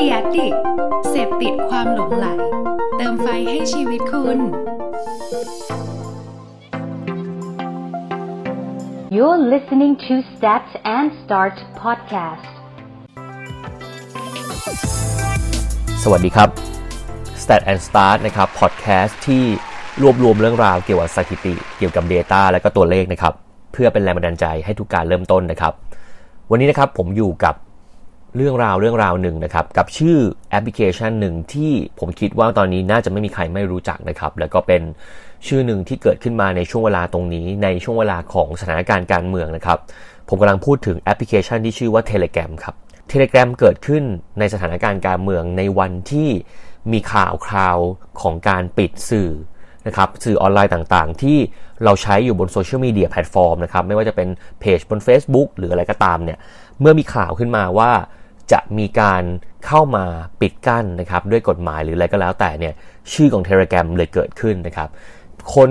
ดียดิเสพติดความหลงไหล เติมไฟให้ชีวิตคุณ You're listening to Stat and Start podcast. สวัสดีครับ Stat and Start นะครับพอดแคสต์ที่รวบรวมเรื่องราวเกี่ยวกับสถิติ เกี่ยวกับ Data และก็ตัวเลขนะครับ เพื่อเป็นแรงบันดาลใจให้ทุกการเริ่มต้นนะครับ วันนี้นะครับผมอยู่กับ เรื่องราวเรื่องราวหนึ่งนะครับ กับชื่อแอปพลิเคชันหนึ่งที่ผมคิดว่าตอนนี้น่าจะไม่มีใครไม่รู้จักนะครับ แล้วก็เป็นชื่อหนึ่งที่เกิดขึ้นมาในช่วงเวลาตรงนี้ ในช่วงเวลาของสถานการณ์การเมืองนะครับ ผมกำลังพูดถึงแอปพลิเคชันที่ชื่อว่า Telegram ครับ Telegram เกิดขึ้นในสถานการณ์การเมืองในวันที่มีข่าวคราวของการปิดสื่อนะครับสื่อออนไลน์ต่างๆ ที่เราใช้อยู่บน social media platform นะครับไม่ว่าจะเป็นเพจบน Facebook หรืออะไรก็ตามเนี่ยเมื่อมีข่าวขึ้นมาว่า จะมีการเข้ามาปิดกั้นนะครับด้วยกฎหมายหรืออะไรก็แล้วแต่เนี่ยชื่อของ Telegram เลยเกิดขึ้นนะครับ คน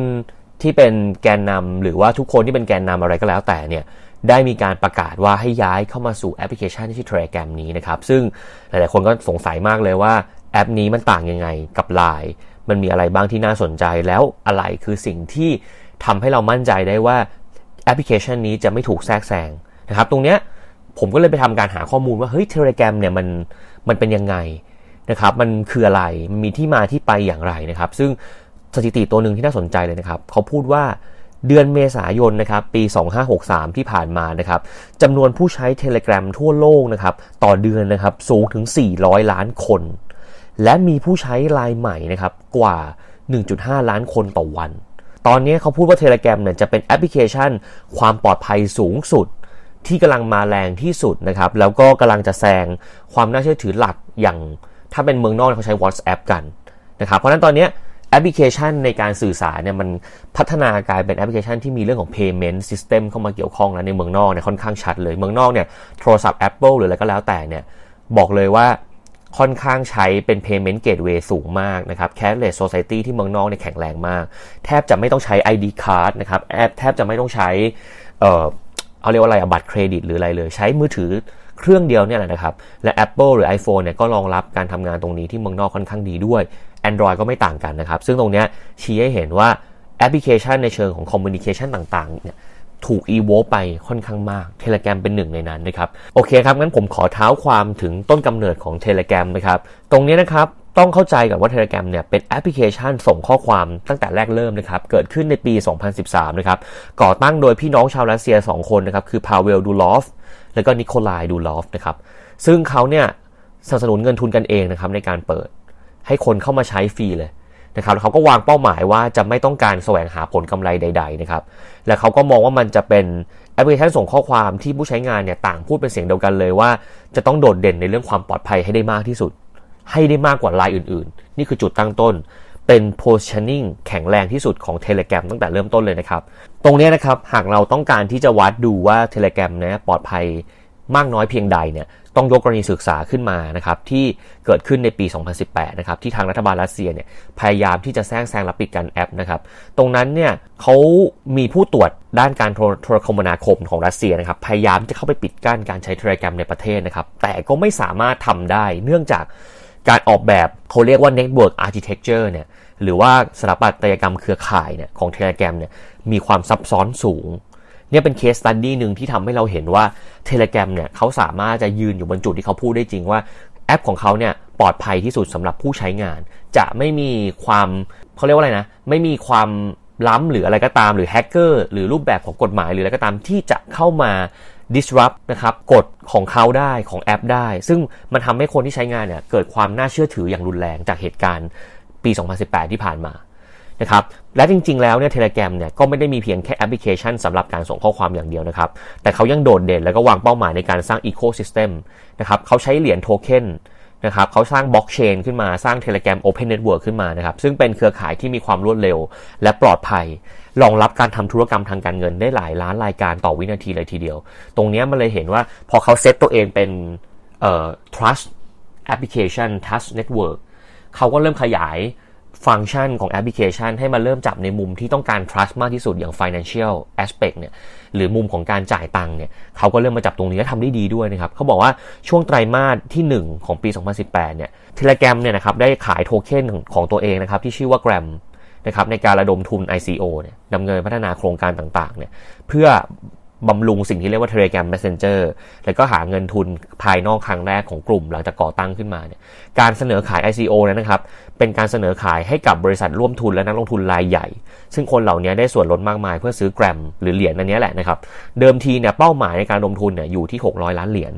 ที่เป็นแกนนำหรือว่าทุกคนที่เป็นแกนนำอะไรก็แล้วแต่เนี่ยได้มีการประกาศว่าให้ย้ายเข้ามาสู่แอปพลิเคชันที่ชื่อ Telegram นี้นะครับ ซึ่งหลายๆคนก็สงสัยมากเลยว่าแอปนี้มันต่างยังไงกับ Line มันมีอะไรบ้างที่น่าสนใจแล้วอะไรคือสิ่งที่ทำให้เรามั่นใจได้ว่าแอปพลิเคชันนี้จะไม่ถูกแทรกแซงนะครับ ตรงเนี้ย ผมก็เลยไปทำการหาข้อมูลว่าเฮ้ย Telegram เนี่ยมันมันเป็นยังไงนะครับ มันคืออะไรมันมีที่มาที่ไปอย่างไรนะครับ ซึ่งสถิติตัวหนึ่งที่น่าสนใจเลยนะครับเขาพูดว่าเดือนเมษายนนะครับปี 2563 ที่ผ่านมานะครับจำนวนผู้ใช้ Telegram ทั่วโลกนะครับต่อเดือนนะครับสูงถึง 400 ล้านคน และมีผู้ใช้รายใหม่นะครับกว่า 1.5 ล้านคนต่อวัน ตอนนี้เขาพูดว่า Telegram เนี่ยจะเป็นแอปพลิเคชัน ความปลอดภัยสูงสุด ที่กำลังมาแรงที่สุดนะครับ แล้วก็กำลังจะแซงความน่าเชื่อถือหลักอย่างถ้าเป็นเมืองนอกเขาใช้ WhatsApp กันนะครับ เพราะฉะนั้นตอนนี้แอปพลิเคชันในการสื่อสารเนี่ยมันพัฒนากลายเป็นแอปพลิเคชันที่มีเรื่องของ payment system เข้ามาเกี่ยวข้องแล้วในเมืองนอกเนี่ยค่อนข้างชัดเลย เมืองนอกเนี่ยโทรศัพท์ Apple หรืออะไรก็แล้วแต่เนี่ยบอกเลยว่าค่อนข้างใช้เป็น payment gateway สูงมากนะครับ cashless society ที่เมืองนอกเนี่ยแข็งแรงมาก แทบจะไม่ต้องใช้ ID card นะครับแอปแทบจะไม่ต้องใช้ เอาเรียกว่าอะไรบัตรเครดิตหรืออะไรเลย ใช้มือถือเครื่องเดียวเนี่ยแหละนะครับ และ Apple หรือ iPhone เนี่ยก็รองรับการทำงานตรงนี้ที่เมืองนอกค่อนข้างดีด้วย Android ก็ไม่ต่างกันนะครับ ซึ่งตรงนี้ชี้ให้เห็นว่าแอปพลิเคชันในเชิงของ communication ต่างๆเนี่ยถูก e v o ไปค่อนข้างมาก Telegram เป็นหนึ่งในนั้นนะครับ โอเคครับ งั้นผมขอเท้าความถึงต้นกำเนิดของ Telegram นะครับ ตรงนี้นะครับ ต้องเข้าใจกับว่า Telegram เนี่ยเป็นแอปพลิเคชันส่งข้อความตั้งแต่แรกเริ่มนะครับ เกิดขึ้นในปี 2013 นะครับ ก่อตั้งโดยพี่น้องชาวรัสเซีย 2 คนนะครับ คือพาเวลดูลอฟ แล้วก็นิโคลายดูลอฟนะครับ ซึ่งเขาเนี่ยสนับสนุนเงินทุนกันเองนะครับในการเปิด ให้คนเข้ามาใช้ฟรีเลยนะครับแล้วเขาก็วางเป้าหมายว่าจะไม่ต้องการแสวงหาผลกำไรใด ๆ นะครับ และเขาก็มองว่ามันจะเป็นแอปพลิเคชันส่งข้อความที่ผู้ใช้งานเนี่ยต่างพูดเป็นเสียงเดียวกันเลยว่า จะต้องโดดเด่นในเรื่องความปลอดภัยให้ได้มากที่สุด ให้ได้มากกว่ารายอื่นๆ นี่คือจุดตั้งต้น เป็น positioning แข็งแรงที่สุดของ Telegram ตั้งแต่เริ่มต้นเลยนะครับ ตรงนี้นะครับ หากเราต้องการที่จะวัดดูว่า Telegram นะปลอดภัยมากน้อยเพียงใดเนี่ยต้องยกกรณีศึกษาขึ้นมานะครับที่เกิดขึ้นในปี 2018 นะครับที่ทางรัฐบาลรัสเซียเนี่ยพยายามที่จะแทรกแซงและปิดกั้นแอปนะครับตรงนั้นเนี่ยเขามีผู้ตรวจด้านการโทรคมนาคมของรัสเซียนะครับพยายามจะเข้าไปปิดกั้นการใช้ Telegram ในประเทศนะครับแต่ก็ไม่สามารถทำได้เนื่องจาก การออกแบบเขาเรียกว่า network architecture เนี่ยหรือว่าสถาปัตยกรรมเครือข่ายเนี่ยของ Telegram เนี่ยมีความซับซ้อนสูงเนี่ยเป็น case study หนึ่งที่ทำให้เราเห็นว่า Telegram เนี่ยเขาสามารถจะยืนอยู่บนจุดที่เขาพูดได้จริงว่าแอปของเขาเนี่ยปลอดภัยที่สุดสำหรับผู้ใช้งาน จะไม่มีความเขาเรียกว่าอะไรนะ ไม่มีความล้ำหรืออะไรก็ตามหรือแฮกเกอร์หรือรูปแบบของกฎหมายหรืออะไรก็ตามที่จะเข้ามา disrupt นะครับกฎของเขาได้ของแอปได้ ซึ่งมันทำให้คนที่ใช้งานเนี่ยเกิดความน่าเชื่อถืออย่างรุนแรงจากเหตุการณ์ปี 2018 ที่ผ่านมานะครับและจริง ๆ แล้วเนี่ย Telegram เนี่ยก็ไม่ได้มีเพียงแค่แอปพลิเคชันสำหรับการส่งข้อความอย่างเดียวนะครับ แต่เขายังโดดเด่นแล้วก็วางเป้าหมายในการสร้าง ecosystem นะครับเขาใช้เหรียญโทเค็น นะครับเขาสร้างบล็อกเชนขึ้นมาสร้าง Telegram Open Network ขึ้นมานะครับซึ่งเป็นเครือข่ายที่มีความรวดเร็ว และปลอดภัย รองรับการทำธุรกรรมทางการเงินได้หลายล้านรายการต่อวินาทีเลยทีเดียว ตรงนี้มันเลยเห็นว่าพอเขาเซตตัวเองเป็นเอ่อ trust application trust network เขาก็เริ่มขยาย ฟังก์ชันของแอปพลิเคชัน ให้มาเริ่มจับในมุมที่ต้องการ trust มากที่สุดอย่าง financial aspect เนี่ยหรือมุมของการจ่ายตังค์เนี่ยเขาก็เริ่มมาจับตรงนี้และทำได้ดีด้วยนะครับเขาบอกว่าช่วงไตรมาสที่ 1 ของปี 2018 เนี่ยเทเลแกรมเนี่ยนะครับได้ขายโทเค็นของตัวเองนะครับที่ชื่อว่า Gram นะครับในการระดมทุน ICO เนี่ยดำเนินพัฒนาโครงการต่างๆเนี่ยเพื่อ บำรุงสิ่งที่เรียกว่า Telegram Messenger แล้วก็หาเงินทุนภายนอกครั้งแรกของกลุ่มหลังจากก่อตั้งขึ้นมาเนี่ย การเสนอขาย ICO นั้นนะครับ เป็นการเสนอขายให้กับบริษัทร่วมทุนและนักลงทุนรายใหญ่ ซึ่งคนเหล่านี้ได้ส่วนลดมากมายเพื่อซื้อแกรมหรือเหรียญอันนี้แหละนะครับ เดิมทีเนี่ยเป้าหมายในการลงทุนเนี่ยอยู่ที่ 600 ล้านเหรียญ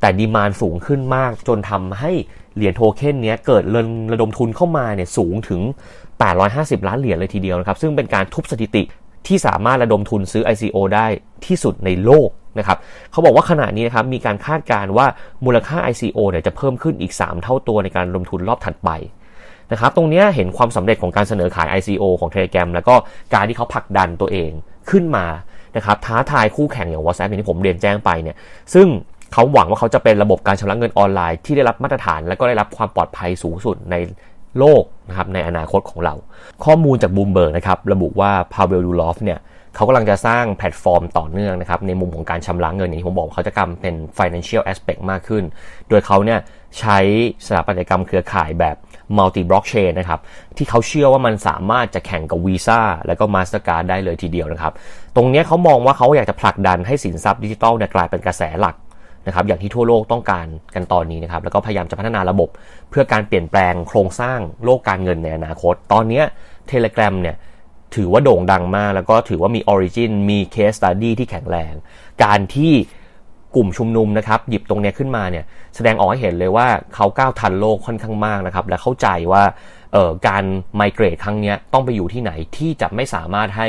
แต่ดีมานสูงขึ้นมากจนทำให้เหรียญโทเค็นนี้เกิดเงินระดมทุนเข้ามาเนี่ยสูงถึง 850 ล้านเหรียญเลยทีเดียวนะครับ ซึ่งเป็นการทุบสถิติ ที่สามารถระดมทุนซื้อ ICO ได้ที่สุดในโลกนะครับเขาบอกว่าขณะนี้นะครับมีการคาดการณ์ว่ามูลค่า ICO เนี่ยจะเพิ่มขึ้นอีก 3 เท่าตัวในการระดมทุนรอบถัดไปนะครับตรงนี้เห็นความสำเร็จของการเสนอขาย ICO ของ Telegram แล้วก็การที่เขาผลักดันตัวเองขึ้นมานะครับท้าทายคู่แข่งอย่าง WhatsApp อย่างที่ผมเรียนแจ้งไปเนี่ยซึ่งเขาหวังว่าเขาจะเป็นระบบการชำระเงินออนไลน์ที่ได้รับมาตรฐาน และก็ได้รับความปลอดภัยสูงสุดใน โลกนะครับในอนาคตของเรา ข้อมูลจากบูมเบิร์กนะครับระบุว่า Pavel Durov เนี่ยเขากำลังจะสร้างแพลตฟอร์มต่อเนื่องนะครับในมุมของการชำระเงินอย่างที่ผมบอกเขาจะทำเป็น financial aspect มากขึ้น โดยเขาเนี่ยใช้สถาปัตยกรรมเครือข่ายแบบ multi blockchain นะครับที่เขาเชื่อว่ามันสามารถจะแข่งกับ Visa แล้วก็ Mastercard ได้เลยทีเดียวนะครับ ตรงนี้เขามองว่าเขาอยากจะผลักดันให้สินทรัพย์ดิจิทัลเนี่ยกลายเป็นกระแสหลัก นะครับอย่างที่ทั่วโลกต้องการกันตอนนี้นะครับแล้วก็พยายามจะพัฒนาระบบเพื่อการเปลี่ยนแปลงโครงสร้างโลกการเงินในอนาคต ตอนนี้ Telegram เนี่ยถือว่าโด่งดังมาก แล้วก็ถือว่ามี origin มี case study ที่แข็งแรง การที่กลุ่มชุมนุมนะครับหยิบตรงนี้ขึ้นมาเนี่ยแสดงออกให้เห็นเลยว่าเขาก้าวทันโลกค่อนข้างมากนะครับและเข้าใจว่าการ migrate ครั้งนี้ต้องไปอยู่ที่ไหนที่จะไม่สามารถให้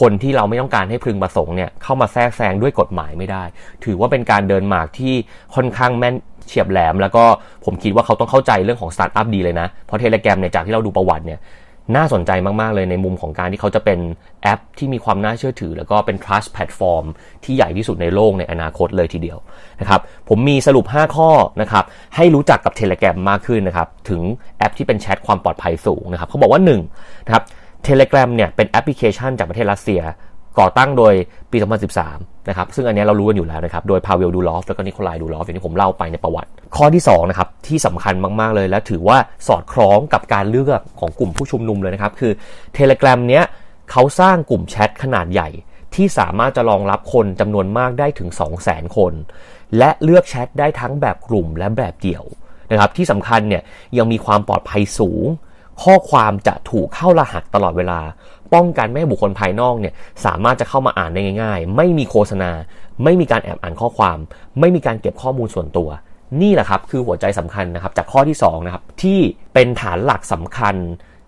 คนที่เราไม่ต้องการให้พึงประสงค์เนี่ยเข้ามาแทรกแซงด้วยกฎหมายไม่ได้ ถือว่าเป็นการเดินหมากที่ค่อนข้างแม่นเฉียบแหลม แล้วก็ผมคิดว่าเขาต้องเข้าใจเรื่องของสตาร์ทอัพดีเลยนะ เพราะ Telegram เนี่ยจากที่เราดูประวัติเนี่ยน่าสนใจมาก ๆ เลยในมุมของการที่เขาจะเป็นแอปที่มีความน่าเชื่อถือ แล้วก็เป็น trust platform ที่ใหญ่ที่สุดในโลกในอนาคตเลยทีเดียวนะครับผมมีสรุป 5 ข้อนะครับให้รู้จักกับ Telegram มากขึ้นนะครับถึงแอปที่เป็นแชทความปลอดภัยสูงนะครับเขาบอกว่า1นะครับ Telegram เนี่ยเป็นแอปพลิเคชันจากประเทศรัสเซีย ก่อตั้งโดยปี 2013 นะครับ ซึ่งอันนี้เรารู้กันอยู่แล้วนะครับ โดยพาเวลดูลอฟ แล้วก็นิโคลายดูลอฟ อย่างที่ผมเล่าไปในประวัติ ข้อที่2นะครับ ที่สำคัญมาก ๆ เลย และถือว่าสอดคล้องกับการเลือกของกลุ่มผู้ชุมนุมเลยนะครับ คือ Telegram เนี้ยเขาสร้างกลุ่มแชทขนาดใหญ่ที่สามารถจะรองรับคนจำนวนมากได้ถึง 200,000 คน และเลือกแชทได้ทั้งแบบกลุ่มและแบบเดี่ยวนะครับที่สำคัญเนี่ยยังมีความปลอดภัยสูง ข้อความจะถูกเข้ารหัสตลอดเวลา ป้องกันไม่ให้บุคคลภายนอกเนี่ยสามารถจะเข้ามาอ่านได้ง่าย ๆ ไม่มีโฆษณา ไม่มีการแอบอ่านข้อความ ไม่มีการเก็บข้อมูลส่วนตัว นี่แหละครับคือหัวใจสำคัญนะครับจากข้อที่2นะครับที่เป็นฐานหลักสำคัญ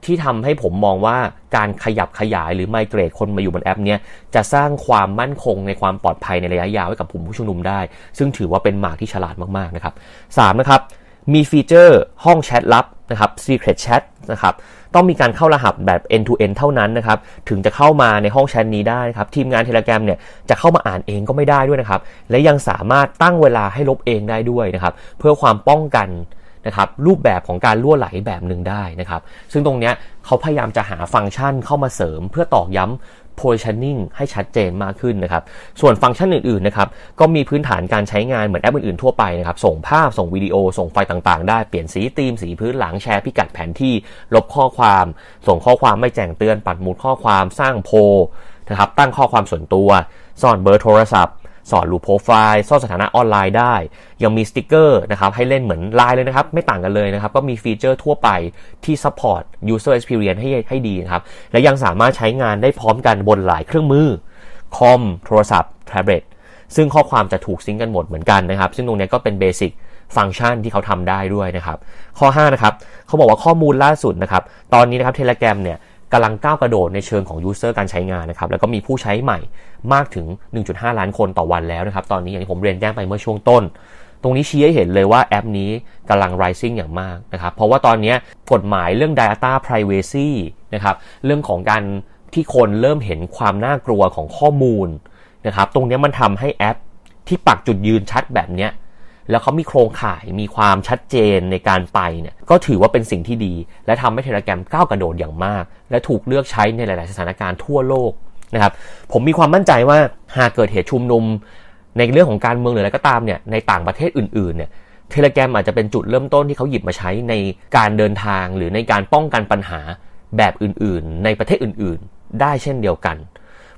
ที่ทำให้ผมมองว่าการขยับขยายหรือไมเกรดคนมาอยู่บนแอปเนี้ยจะสร้างความมั่นคงในความปลอดภัยในระยะยาวให้กับกลุ่มผู้ชุมนุมได้ ซึ่งถือว่าเป็นหมากที่ฉลาดมากๆนะครับ3นะครับมีฟีเจอร์ห้องแชทลับ นะครับ secret chat นะครับต้องมีการเข้ารหัสแบบ end to end เท่านั้นนะครับ ถึงจะเข้ามาในห้องแชทนี้ได้นะครับ ทีมงานเทเล gram เนี่ยจะเข้ามาอ่านเองก็ไม่ได้ด้วยนะครับ และยังสามารถตั้งเวลาให้ลบเองได้ด้วยนะครับ เพื่อความป้องกัน นะครับรูปแบบของการล่วไหลแบบหนึ่งได้นะครับ ซึ่งตรงนี้เขาพยายามจะหาฟังก์ชันเข้ามาเสริม เพื่อตอกย้ำ positioning ให้ชัดเจนมากขึ้นนะครับ ส่วนฟังก์ชันอื่นๆนะครับ ก็มีพื้นฐานการใช้งานเหมือนแอปอื่นๆทั่วไปนะครับ ส่งภาพ ส่งวิดีโอ ส่งไฟล์ต่างๆ ได้ เปลี่ยนสีธีม สีพื้นหลัง แชร์พิกัดแผนที่ ลบข้อความ ส่งข้อความไม่แจ้งเตือน ปัดหมุดข้อความ สร้างโพนะครับ ตั้งข้อความส่วนตัว ซ่อนเบอร์โทรศัพท์ ซ่อนรูปโปรไฟล์ซ่อนสถานะออนไลน์ได้ ยังมีสติกเกอร์นะครับให้เล่นเหมือนไลน์เลยนะครับ ไม่ต่างกันเลยนะครับ ก็มีฟีเจอร์ทั่วไปที่ support user experience ให้ให้ดีนะครับ และยังสามารถใช้งานได้พร้อมกันบนหลายเครื่องมือคอมโทรศัพท์แท็บเล็ตซึ่งข้อความจะถูก sync กันหมดเหมือนกันนะครับ ซึ่งตรงนี้ก็เป็น basic function ที่เขาทำได้ด้วยนะครับ ข้อ 5 นะครับ เขาบอกว่าข้อมูลล่าสุดนะครับ ตอนนี้นะครับเทเลแกรมเนี่ย กำลังก้าวกระโดดในเชิงของ user การใช้งานนะครับ แล้วก็มีผู้ใช้ใหม่มากถึง 1.5 ล้านคนต่อวันแล้วนะครับ ตอนนี้อย่างที่ผมเรียนแจ้งไปเมื่อช่วงต้น ตรงนี้ชี้ให้เห็นเลยว่าแอปนี้กำลัง rising อย่างมากนะครับ เพราะว่าตอนนี้กฎหมายเรื่อง data privacy นะครับ เรื่องของการที่คนเริ่มเห็นความน่ากลัวของข้อมูลนะครับ ตรงนี้มันทำให้แอปที่ปักจุดยืนชัดแบบนี้ แล้วเขามีโครงข่ายมีความชัดเจนในการไปเนี่ยก็ถือว่าเป็นสิ่งที่ดี และทำให้เทเลแกรมก้าวกระโดดอย่างมาก และถูกเลือกใช้ในหลาย ๆ สถานการณ์ทั่วโลกนะครับผมมีความมั่นใจว่าหากเกิดเหตุชุมนุม ในเรื่องของการเมืองหรืออะไรก็ตามเนี่ยในต่างประเทศอื่น ๆ เนี่ยเทเลแกรมอาจจะเป็นจุดเริ่มต้นที่เขาหยิบมาใช้ในการเดินทางหรือในการป้องกันปัญหาแบบอื่น ๆ ในประเทศอื่น ๆ ได้เช่นเดียวกัน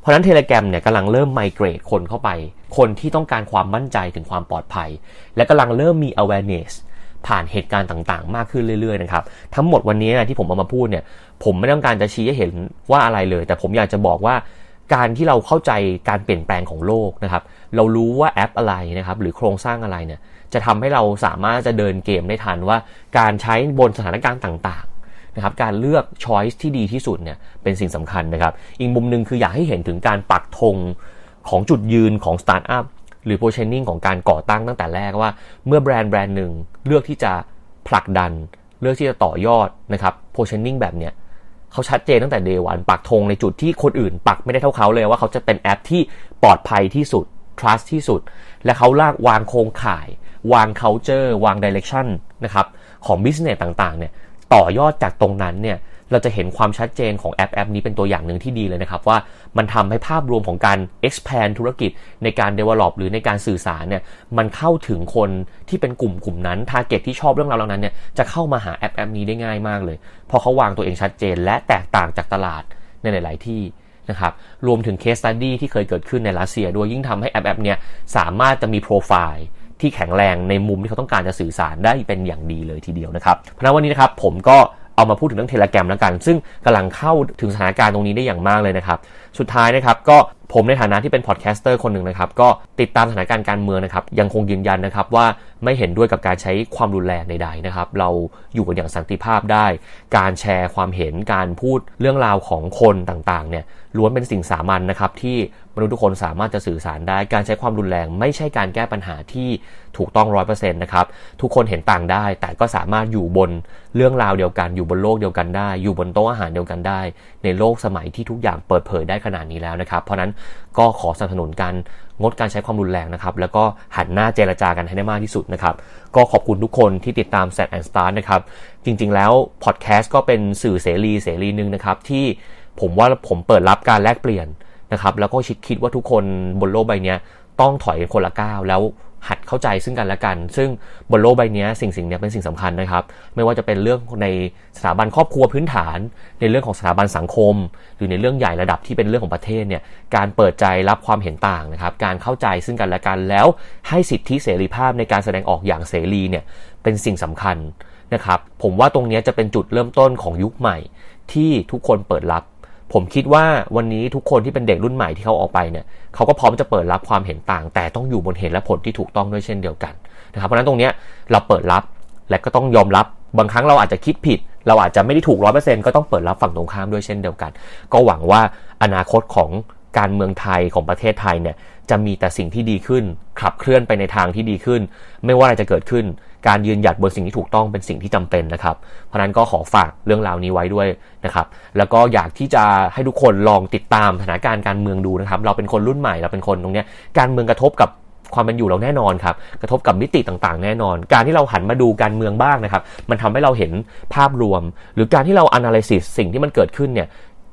เพราะนั้นเทเลแกรมเนี่ยกำลังเริ่ม migrate คนเข้าไป คนที่ต้องการความมั่นใจถึงความปลอดภัย และกำลังเริ่มมี awareness ผ่านเหตุการณ์ต่างๆ มากขึ้นเรื่อยๆ นะครับ ทั้งหมดวันนี้ที่ผมเอามาพูดเนี่ย ผมไม่ต้องการจะชี้ให้เห็นว่าอะไรเลย แต่ผมอยากจะบอกว่าการที่เราเข้าใจการเปลี่ยนแปลงของโลกนะครับ เรารู้ว่าแอปอะไรนะครับ หรือโครงสร้างอะไรเนี่ย จะทำให้เราสามารถจะเดินเกมได้ทันว่าการใช้บนสถานการณ์ต่างๆ นะครับการเลือกช้อยส์ที่ดีที่สุดเนี่ยเป็นสิ่งสำคัญนะครับ อีกมุมหนึ่งคืออยากให้เห็นถึงการปักธงของจุดยืนของสตาร์ทอัพหรือโพช i น n i n g ของการก่อตั้งตั้งแต่แรกว่า เมื่อแบรนด์แบรนด์หนึ่งเลือกที่จะผลักดัน เลือกที่จะต่อยอดนะครับโพช i น n i n g แบบเนี้ยเขาชัดเจนตั้งแต่ day one ปักธงในจุดที่คนอื่น ปักไม่ได้เท่าเขาเลยว่าเขาจะเป็นแอปที่ปลอดภัยที่สุด trust ที่สุด และเขาลากวางโครงข่าย วาง culture วาง direction นะครับของ business ต่างๆเนี่ย ต่อยอดจากตรงนั้นเนี่ยเราจะเห็นความชัดเจนของแอปแอปนี้เป็นตัวอย่างหนึ่งที่ดีเลยนะครับ ว่ามันทำให้ภาพรวมของการ expand ธุรกิจในการ develop หรือในการสื่อสารเนี่ยมันเข้าถึงคนที่เป็นกลุ่มกลุ่มนั้น target ที่ชอบเรื่องราวเหล่านั้นเนี่ยจะเข้ามาหาแอปแอปนี้ได้ง่ายมากเลยเพราะเขาวางตัวเองชัดเจน และแตกต่างจากตลาดในหลาย ๆ ที่นะครับรวมถึง case study ที่เคยเกิดขึ้นในรัสเซียด้วยยิ่งทำให้แอปแอปเนี่ยสามารถจะมีโปรไฟล์ ที่แข็งแรงในมุมที่เขาต้องการจะสื่อสารได้เป็นอย่างดีเลยทีเดียวนะครับ เพราะนั้นวันนี้นะครับผมก็เอามาพูดถึงเรื่องเทเลแกรมแล้วกัน ซึ่งกำลังเข้าถึงสถานการณ์ตรงนี้ได้อย่างมากเลยนะครับ สุดท้ายนะครับก็ ผมในฐานะที่เป็น podcaster คนหนึ่งนะครับ ก็ติดตามสถานการณ์การเมืองนะครับ ยังคงยืนยันนะครับว่าไม่เห็นด้วยกับการใช้ความรุนแรงใดๆนะครับ เราอยู่กันอย่างสันติภาพได้ การแชร์ความเห็นการพูดเรื่องราวของคนต่างๆ เนี่ยล้วนเป็นสิ่งสามัญนะครับ ที่มนุษย์ทุกคนสามารถจะสื่อสารได้ การใช้ความรุนแรง ไม่ใช่การแก้ปัญหาที่ถูกต้องร้อยเปอร์เซ็นต์นะครับ ทุกคนเห็นต่างได้ แต่ก็สามารถอยู่บนเรื่องราวเดียวกัน อยู่บนโลกเดียวกันได้ อยู่บนโต๊ะอาหารเดียวกันได้ ในโลกสมัยที่ทุกอย่างเปิดเผยได้ขนาดนี้แล้วนะครับ เพราะนั้นก็ขอสนับสนุนการงดการใช้ความรุนแรงนะครับ แล้วก็หันหน้าเจรจากันให้ได้มากที่สุดนะครับ ก็ขอบคุณทุกคนที่ติดตาม Set and Start นะครับ จริงๆ แล้วพอดแคสต์ก็เป็นสื่อเสรีเสรีหนึ่งนะครับ ที่ผมว่าผมเปิดรับการแลกเปลี่ยนนะครับ แล้วก็คิดคิดว่าทุกคนบนโลกใบนี้ต้องถอยคนละก้าวแล้ว หัดเข้าใจซึ่งกันและกัน ซึ่งบนโลกใบนี้สิ่งสิ่งนี้เป็นสิ่งสำคัญนะครับ ไม่ว่าจะเป็นเรื่องในสถาบันครอบครัวพื้นฐาน ในเรื่องของสถาบันสังคม หรือในเรื่องใหญ่ระดับที่เป็นเรื่องของประเทศเนี่ยการเปิดใจรับความเห็นต่างนะครับ การเข้าใจซึ่งกันและกันแล้วให้สิทธิเสรีภาพในการแสดงออกอย่างเสรีเนี่ยเป็นสิ่งสำคัญนะครับ ผมว่าตรงนี้จะเป็นจุดเริ่มต้นของยุคใหม่ ที่ทุกคนเปิดรับ ผมคิดว่าวันนี้ทุกคนที่เป็นเด็กรุ่นใหม่ที่เขาออกไปเนี่ยเขาก็พร้อมจะเปิดรับความเห็นต่าง แต่ต้องอยู่บนเหตุและผลที่ถูกต้องด้วยเช่นเดียวกันนะครับเพราะนั้นตรงนี้เราเปิดรับและก็ต้องยอมรับบางครั้งเราอาจจะคิดผิด เราอาจจะไม่ได้ถูกร้อยเปอร์เซ็นต์ก็ต้องเปิดรับฝั่งตรงข้ามด้วยเช่นเดียวกัน ก็หวังว่าอนาคตของการเมืองไทยของประเทศไทยเนี่ยจะมีแต่สิ่งที่ดีขึ้นขับเคลื่อนไปในทางที่ดีขึ้น ไม่ว่าอะไรจะเกิดขึ้น การยืนหยัดบนสิ่งที่ถูกต้องเป็นสิ่งที่จำเป็นนะครับ เพราะนั้นก็ขอฝากเรื่องราวนี้ไว้ด้วยนะครับ แล้วก็อยากที่จะให้ทุกคนลองติดตามสถานการณ์การเมืองดูนะครับ เราเป็นคนรุ่นใหม่เราเป็นคนตรงนี้การเมืองกระทบกับความเป็นอยู่เราแน่นอนครับ กระทบกับมิติต่างๆ แน่นอน การที่เราหันมาดูการเมืองบ้างนะครับ มันทำให้เราเห็นภาพรวม หรือการที่เรา analysis สิ่งที่มันเกิดขึ้นเนี่ย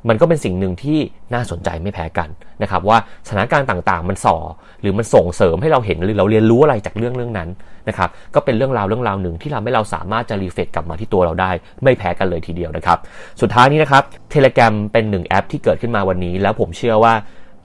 มันก็เป็นสิ่งหนึ่งที่น่าสนใจไม่แพ้กันนะครับว่าสถานการณ์ต่างๆ มันส่อ หรือมันส่งเสริมให้เราเห็นหรือเราเรียนรู้อะไรจากเรื่องเรื่องนั้นนะครับก็เป็นเรื่องราวเรื่องราวหนึ่งที่ทำให้เราสามารถจะรีเฟกกลับมาที่ตัวเราได้ ไม่แพ้กันเลยทีเดียวนะครับสุดท้ายนี้นะครับ Telegram เป็นหนึ่งแอปที่เกิดขึ้นมาวันนี้ แล้วผมเชื่อว่า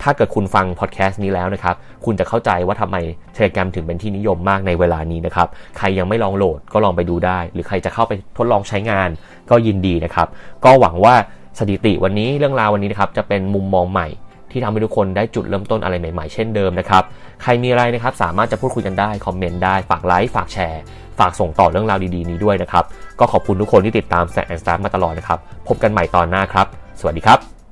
ถ้าเกิดคุณฟังพอดแคสต์นี้แล้วนะครับ คุณจะเข้าใจว่าทำไม Telegram ถึงเป็นที่นิยมมากในเวลานี้นะครับ ใครยังไม่ลองโหลดก็ลองไปดูได้ หรือใครจะเข้าไปทดลองใช้งานก็ยินดีนะครับ ก็หวังว่า สถิติวันนี้เรื่องราววันนี้นะครับจะเป็นมุมมองใหม่ ที่ทำให้ทุกคนได้จุดเริ่มต้นอะไรใหม่ๆ เช่นเดิมนะครับใครมีอะไรนะครับสามารถจะพูดคุยกันได้คอมเมนต์ได้ฝากไลค์ฝากแชร์ ฝากส่งต่อเรื่องราวดีๆนี้ด้วยนะครับก็ขอบคุณทุกคนที่ติดตามแซนด์สตาร์มาตลอดนะครับพบกันใหม่ตอนหน้าครับ สวัสดีครับ